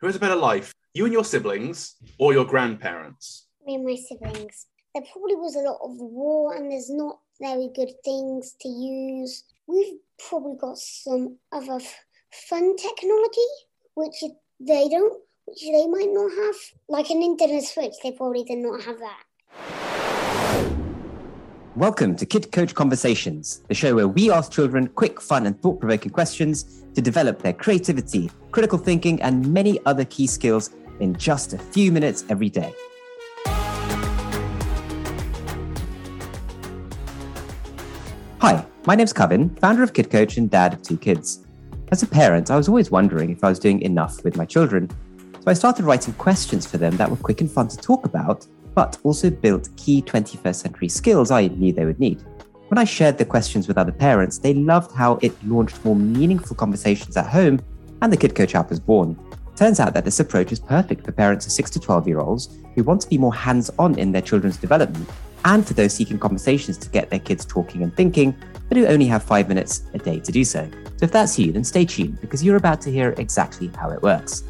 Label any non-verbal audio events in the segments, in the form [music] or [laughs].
Who has a better life, you and your siblings or your grandparents? Me and my siblings. There probably was a lot of war and there's not very good things to use. We've probably got some other fun technology, which they don't, which they might not have. Like an Nintendo Switch, they probably did not have that. Welcome to Kid Coach Conversations, the show where we ask children quick, fun, and thought provoking questions to develop their creativity, critical thinking, and many other key skills in just a few minutes every day. Hi, my name's Kevin, founder of Kid Coach and dad of two kids. As a parent, I was always wondering if I was doing enough with my children. So I started writing questions for them that were quick and fun to talk about but also built key 21st century skills I knew they would need. When I shared the questions with other parents, they loved how it launched more meaningful conversations at home, and the Kid Coach app was born. Turns out that this approach is perfect for parents of 6 to 12 year olds who want to be more hands on in their children's development, and for those seeking conversations to get their kids talking and thinking, but who only have five minutes a day to do so. So if that's you, then stay tuned because you're about to hear exactly how it works.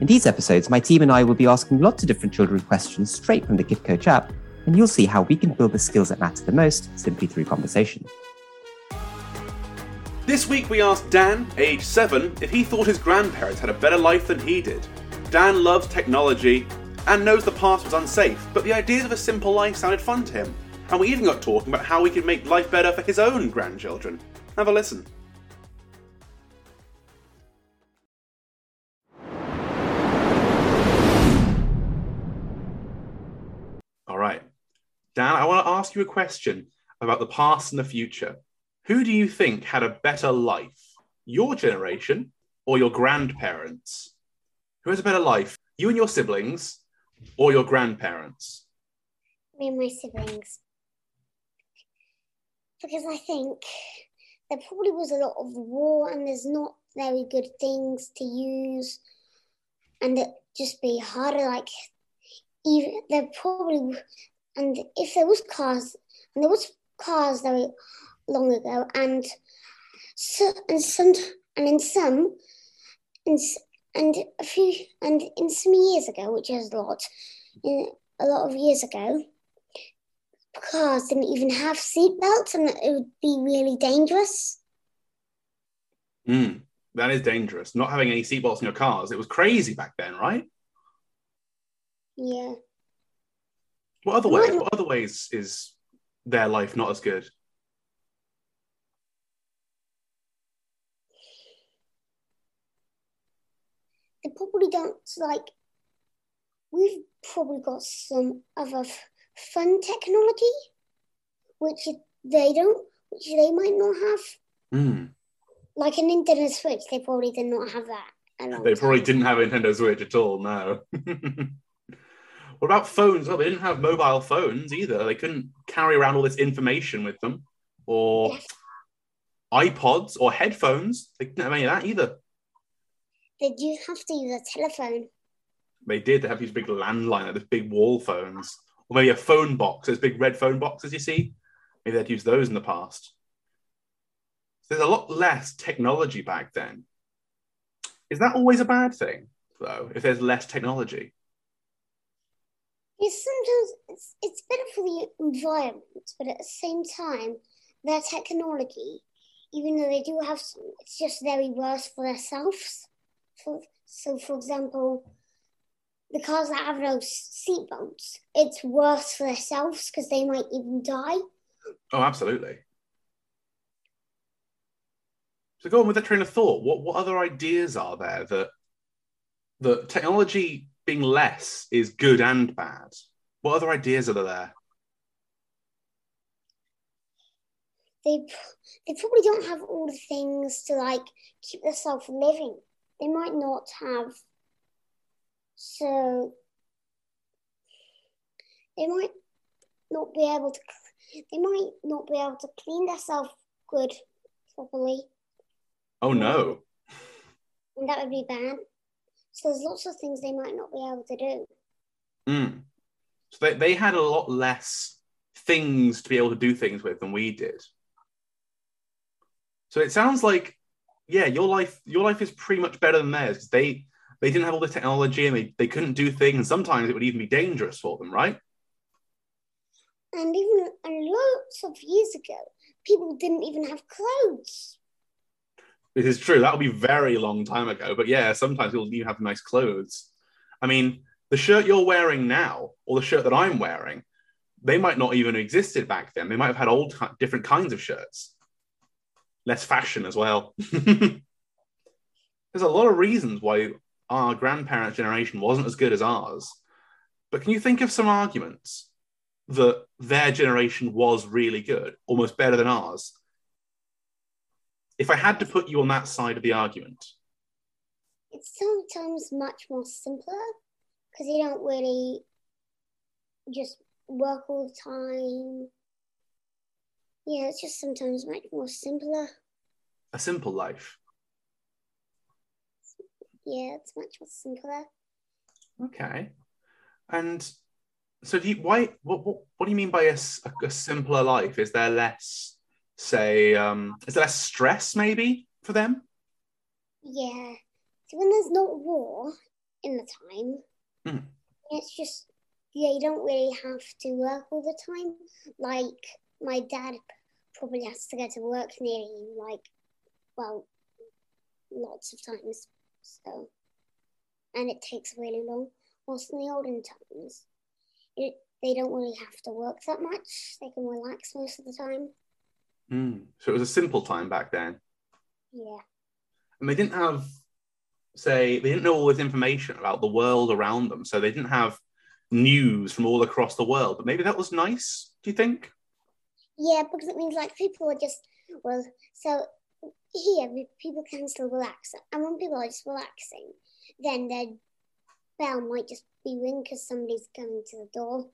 In these episodes, my team and I will be asking lots of different children questions straight from the Kid Coach app, and you'll see how we can build the skills that matter the most simply through conversation. This week we asked Dan, age 7, if he thought his grandparents had a better life than he did. Dan loves technology and knows the past was unsafe, but the ideas of a simple life sounded fun to him. And we even got talking about how we could make life better for his own grandchildren. Have a listen. Dan, I want to ask you a question about the past and the future. Who do you think had a better life? Your generation or your grandparents? Who has a better life? You and your siblings or your grandparents? Me and my siblings. Because I think there probably was a lot of war and there's not very good things to use and it just be harder like even there probably and if there was cars, and there was cars very long ago, and so and some and in some, and and a few and in some years ago, which is a lot, in, a lot of years ago, cars didn't even have seat belts, and it would be really dangerous. Hmm, that is dangerous. Not having any seatbelts in your cars. It was crazy back then, right? Yeah. What other ways? What other ways is their life not as good? They probably don't like. We've probably got some other fun technology, which they don't, which they might not have. Mm. Like a Nintendo Switch, they probably did not have that. They probably didn't have a Nintendo Switch at all. No. [laughs] What about phones? Well, they didn't have mobile phones either. They couldn't carry around all this information with them, or iPods or headphones. They didn't have any of that either. They do have to use a telephone. They did. They have these big landline, like these big wall phones, or maybe a phone box. Those big red phone boxes you see. Maybe they'd used those in the past. So there's a lot less technology back then. Is that always a bad thing, though? If there's less technology? Yes, sometimes it's, it's better for the environment, but at the same time, their technology, even though they do have some, it's just very worse for themselves. For, so, for example, the cars that have no seatbelts, it's worse for themselves because they might even die. Oh, absolutely. So go on with that train of thought. What what other ideas are there that that technology being less is good and bad. What other ideas are there? They they probably don't have all the things to like keep themselves living. They might not have. So they might not be able to. They might not be able to clean themselves good properly. Oh no! And that would be bad. So there's lots of things they might not be able to do. Mm. So they, they had a lot less things to be able to do things with than we did. So it sounds like, yeah, your life your life is pretty much better than theirs because they they didn't have all the technology and they, they couldn't do things. And sometimes it would even be dangerous for them, right? And even and lots of years ago, people didn't even have clothes. This is true. That'll be very long time ago. But yeah, sometimes people even have nice clothes. I mean, the shirt you're wearing now, or the shirt that I'm wearing, they might not even have existed back then. They might have had old, different kinds of shirts. Less fashion as well. [laughs] There's a lot of reasons why our grandparents' generation wasn't as good as ours. But can you think of some arguments that their generation was really good, almost better than ours? If I had to put you on that side of the argument, It's sometimes much more simpler because you don't really just work all the time. Yeah, it's just sometimes much more simpler. a simple life. Yeah, it's much more simpler. Okay. And so, do you, why? What, what, what do you mean by a simpler life? Is there less, say, um, is there less stress maybe for them? Yeah. So when there's not war in the time, Hmm. it's just yeah, you don't really have to work all the time. Like my dad probably has to go to work nearly like well lots of times. So and it takes really long. Whilst in the olden times, it, they don't really have to work that much. They can relax most of the time. Mm. So it was a simple time back then, Yeah. and they didn't have, say, they didn't know all this information about the world around them. So they didn't have news from all across the world. But maybe that was nice. Do you think? Yeah, because it means like people are just well. So here people can still relax, and when people are just relaxing, then their bell might just be ring because somebody's coming to the door.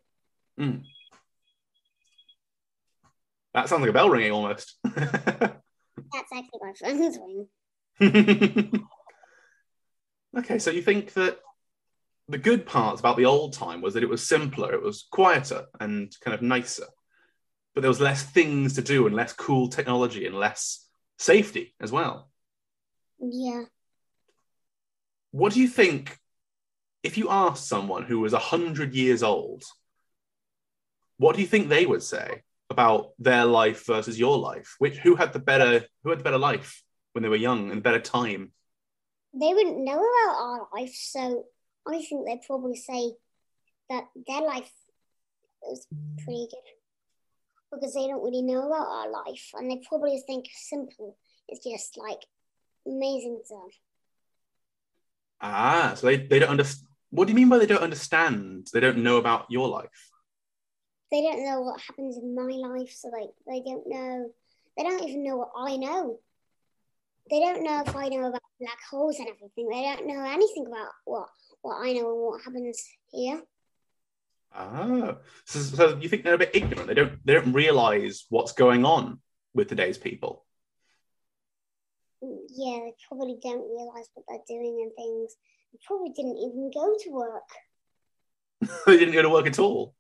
That sounds like a bell ringing almost. [laughs] That's actually my phone's ring. okay, so you think that the good parts about the old time was that it was simpler, it was quieter and kind of nicer, but there was less things to do and less cool technology and less safety as well. Yeah, What do you think if you asked someone who was 100 years old, what do you think they would say about their life versus your life? Which who had the better who had the better life when they were young and better time? they wouldn't know about our life, so I think they'd probably say that their life was pretty good because they don't really know about our life, and they probably think simple is just like amazing stuff. Ah, so they, they don't understand. What do you mean by they don't understand? They don't know about your life. They don't know what happens in my life, so like they don't know. They don't even know what I know. They don't know if I know about black holes and everything. They don't know anything about what what I know and what happens here. Ah, so, so you think they're a bit ignorant? They don't they don't realize what's going on with today's people. Mm, Yeah, they probably don't realize what they're doing and things. They probably didn't even go to work. [laughs] they didn't go to work at all.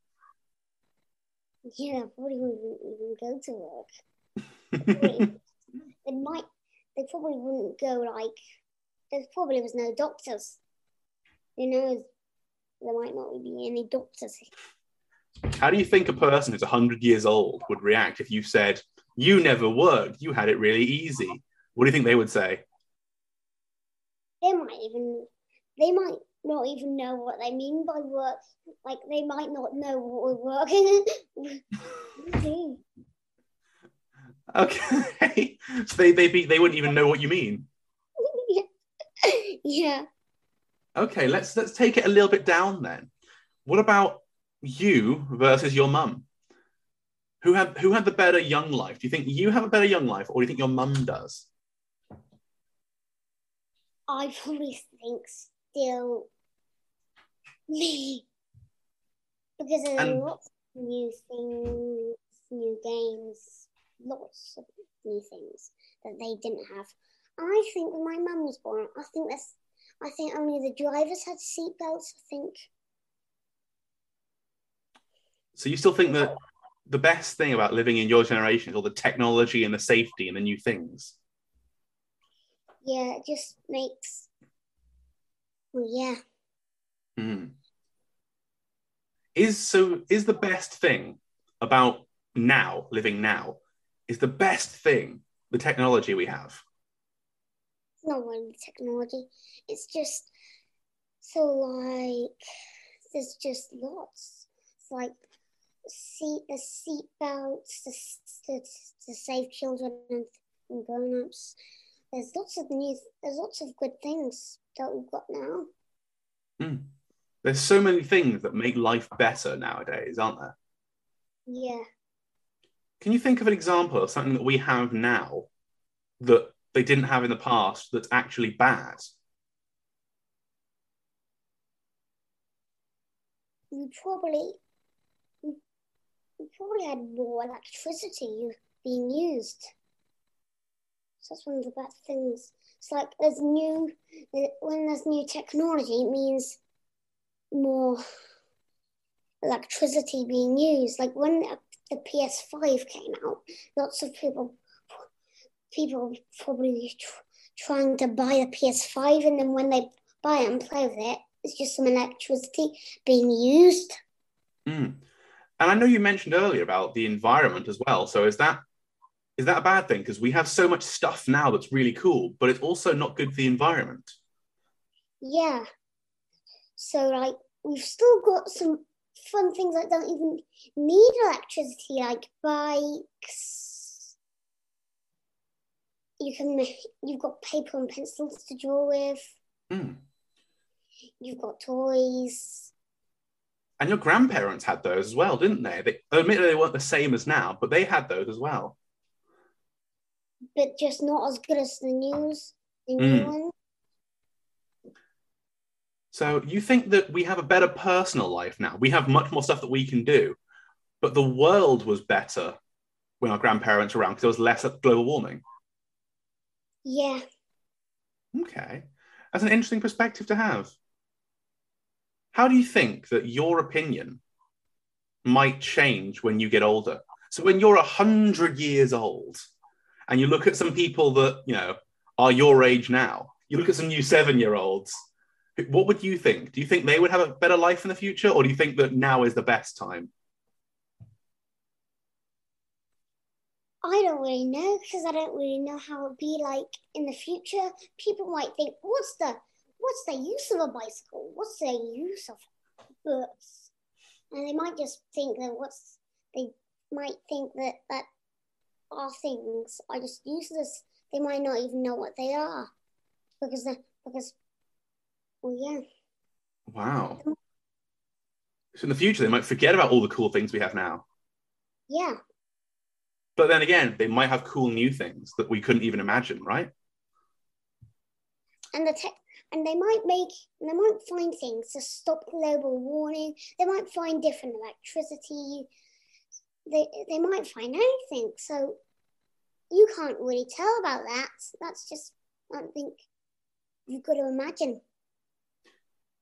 Yeah, probably wouldn't even go to work. [laughs] They might. They probably wouldn't go like. There probably was no doctors. Who knows? There might not be any doctors. How do you think a person who's 100 years old would react if you said, You never worked, you had it really easy? What do you think they would say? They might even. They might not even know what they mean by work. Like they might not know what we're working. Okay. [laughs] so they, they, be, they wouldn't even know what you mean. [laughs] yeah. Okay, let's let's take it a little bit down then. What about you versus your mum? Who had who had the better young life? Do you think you have a better young life, or do you think your mum does? I probably think still me because there's And- lots of new things, new games, lots of new things that they didn't have. I think when my mum was born, I think that's. I think only the drivers had seatbelts. I think. So you still think that the best thing about living in your generation is all the technology and the safety and the new things? Yeah, it just makes yeah. Mm. Is so is the best thing about now, living now, is the best thing the technology we have? It's not really technology. It's just so like there's just lots. It's like seat the seat belts to, to, to save children and, and grown-ups. There's lots of new there's lots of good things that we've got now. Mm. There's so many things that make life better nowadays, aren't there? Yeah. Can you think of an example of something that we have now that they didn't have in the past that's actually bad? We probably we, we probably had more electricity being used. So that's one of the bad things. It's like there's new when there's new technology, it means more electricity being used. Like when the PS5 came out, lots of people people probably tr- trying to buy a PS5, and then when they buy it and play with it, it's just some electricity being used. Mm. And I know you mentioned earlier about the environment as well. So is that is that a bad thing? Because we have so much stuff now that's really cool, but it's also not good for the environment. Yeah. So like we've still got some fun things that don't even need electricity, like bikes. You can you've got paper and pencils to draw with. Mm. You've got toys. And your grandparents had those as well, didn't they? They admittedly they weren't the same as now, but they had those as well. But just not as good as the news, the new Mm. one. So you think that we have a better personal life now? We have much more stuff that we can do, but the world was better when our grandparents were around because there was less global warming. Yeah. Okay, that's an interesting perspective to have. How do you think that your opinion might change when you get older? So when you're a hundred years old, and you look at some people that you know are your age now, you look at some new seven-year-olds. What would you think? Do you think they would have a better life in the future, or do you think that now is the best time? I don't really know because I don't really know how it'll be like in the future. People might think, what's the what's the use of a bicycle? What's the use of books? And they might just think that what's they might think that that our things are just useless. They might not even know what they are because the, because well yeah Wow. So in the future, they might forget about all the cool things we have now. yeah But then again, they might have cool new things that we couldn't even imagine, right? and the tech and they might make they might find things to stop global warming they might find different electricity they they might find anything so you can't really tell about that that's just i think you've got to imagine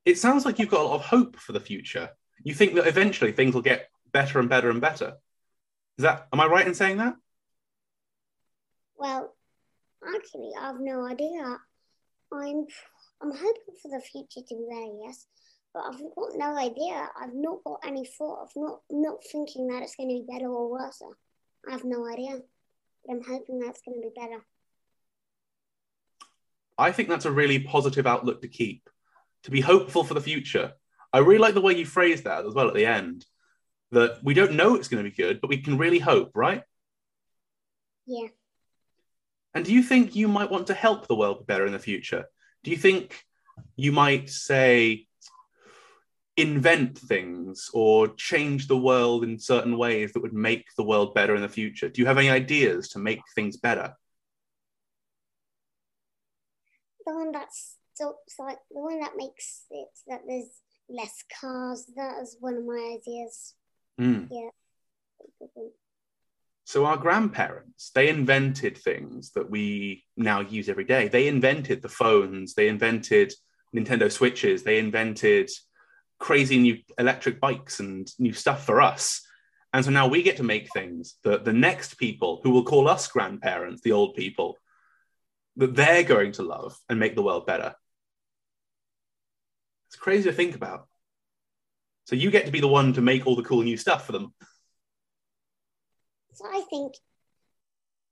It sounds like you've got a lot of hope for the future. You think that eventually things will get better and better and better. Is that am I right in saying that? well actually i have no idea i'm i'm hoping for the future to be better yes but i've got no idea i've not got any thought of not not thinking that it's going to be better or worse i have no idea but i'm hoping that's going to be better I think that's a really positive outlook to keep, to be hopeful for the future. I really like the way you phrased that as well at the end. That we don't know it's going to be good, but we can really hope, right? yeah And do you think you might want to help the world be better in the future? Do you think you might say invent things or change the world in certain ways that would make the world better in the future? Do you have any ideas to make things better? the one that's so it's like the one that makes it that there's less cars that is one of my ideas Mm. So our grandparents, they invented things that we now use every day. They invented the phones, they invented Nintendo Switches, they invented crazy new electric bikes and new stuff for us. And so now we get to make things that the next people who will call us grandparents, the old people, that they're going to love and make the world better. It's crazy to think about. So you get to be the one to make all the cool new stuff for them. So I think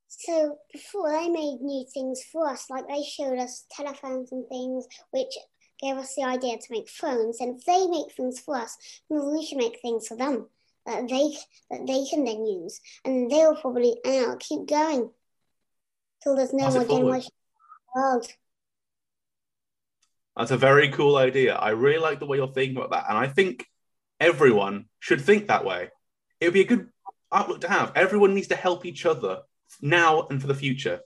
so before they made new things for us, like they showed us telephones and things, which gave us the idea to make phones. And if they make things for us, then we should make things for them that they that they can then use, and they'll probably and it'll keep going till there's no more generation in the world. That's a very cool idea. I really like the way you're thinking about that. And I think everyone should think that way. It would be a good outlook to have. Everyone needs to help each other now and for the future.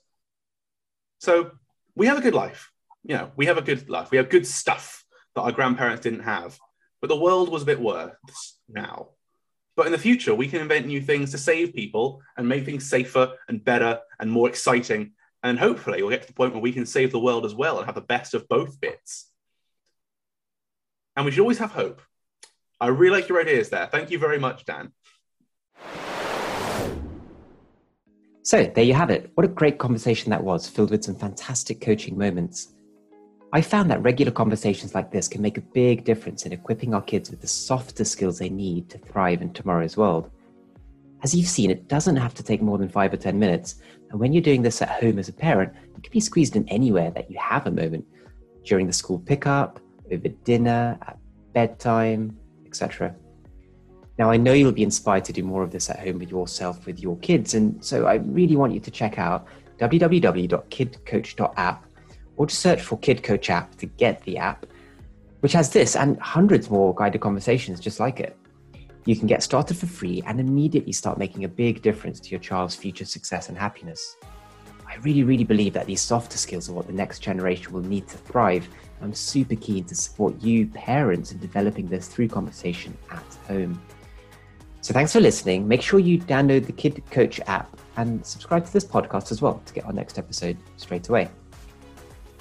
So we have a good life. You know, we have a good life. We have good stuff that our grandparents didn't have. But the world was a bit worse now. But in the future, we can invent new things to save people and make things safer and better and more exciting. And hopefully, we'll get to the point where we can save the world as well and have the best of both bits. And we should always have hope. I really like your ideas there. Thank you very much, Dan. So there you have it. What a great conversation that was, filled with some fantastic coaching moments. I found that regular conversations like this can make a big difference in equipping our kids with the softer skills they need to thrive in tomorrow's world. As you've seen, it doesn't have to take more than five or 10 minutes. And when you're doing this at home as a parent, it can be squeezed in anywhere that you have a moment during the school pickup, over dinner, at bedtime, etc. Now, I know you'll be inspired to do more of this at home with yourself, with your kids. And so I really want you to check out www.kidcoach.app or just search for Kid Coach app to get the app, which has this and hundreds more guided conversations just like it. You can get started for free and immediately start making a big difference to your child's future success and happiness. I really, really believe that these softer skills are what the next generation will need to thrive. I'm super keen to support you, parents, in developing this through conversation at home. So thanks for listening. Make sure you download the Kid Coach app and subscribe to this podcast as well to get our next episode straight away.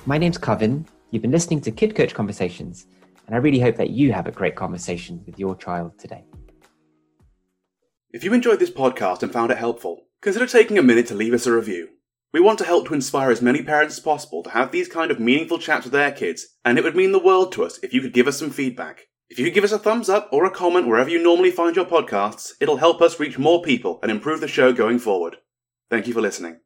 My name's Kevin. You've been listening to Kid Coach Conversations, and I really hope that you have a great conversation with your child today. If you enjoyed this podcast and found it helpful, consider taking a minute to leave us a review. We want to help to inspire as many parents as possible to have these kind of meaningful chats with their kids, and it would mean the world to us if you could give us some feedback. If you could give us a thumbs up or a comment wherever you normally find your podcasts, it'll help us reach more people and improve the show going forward. Thank you for listening.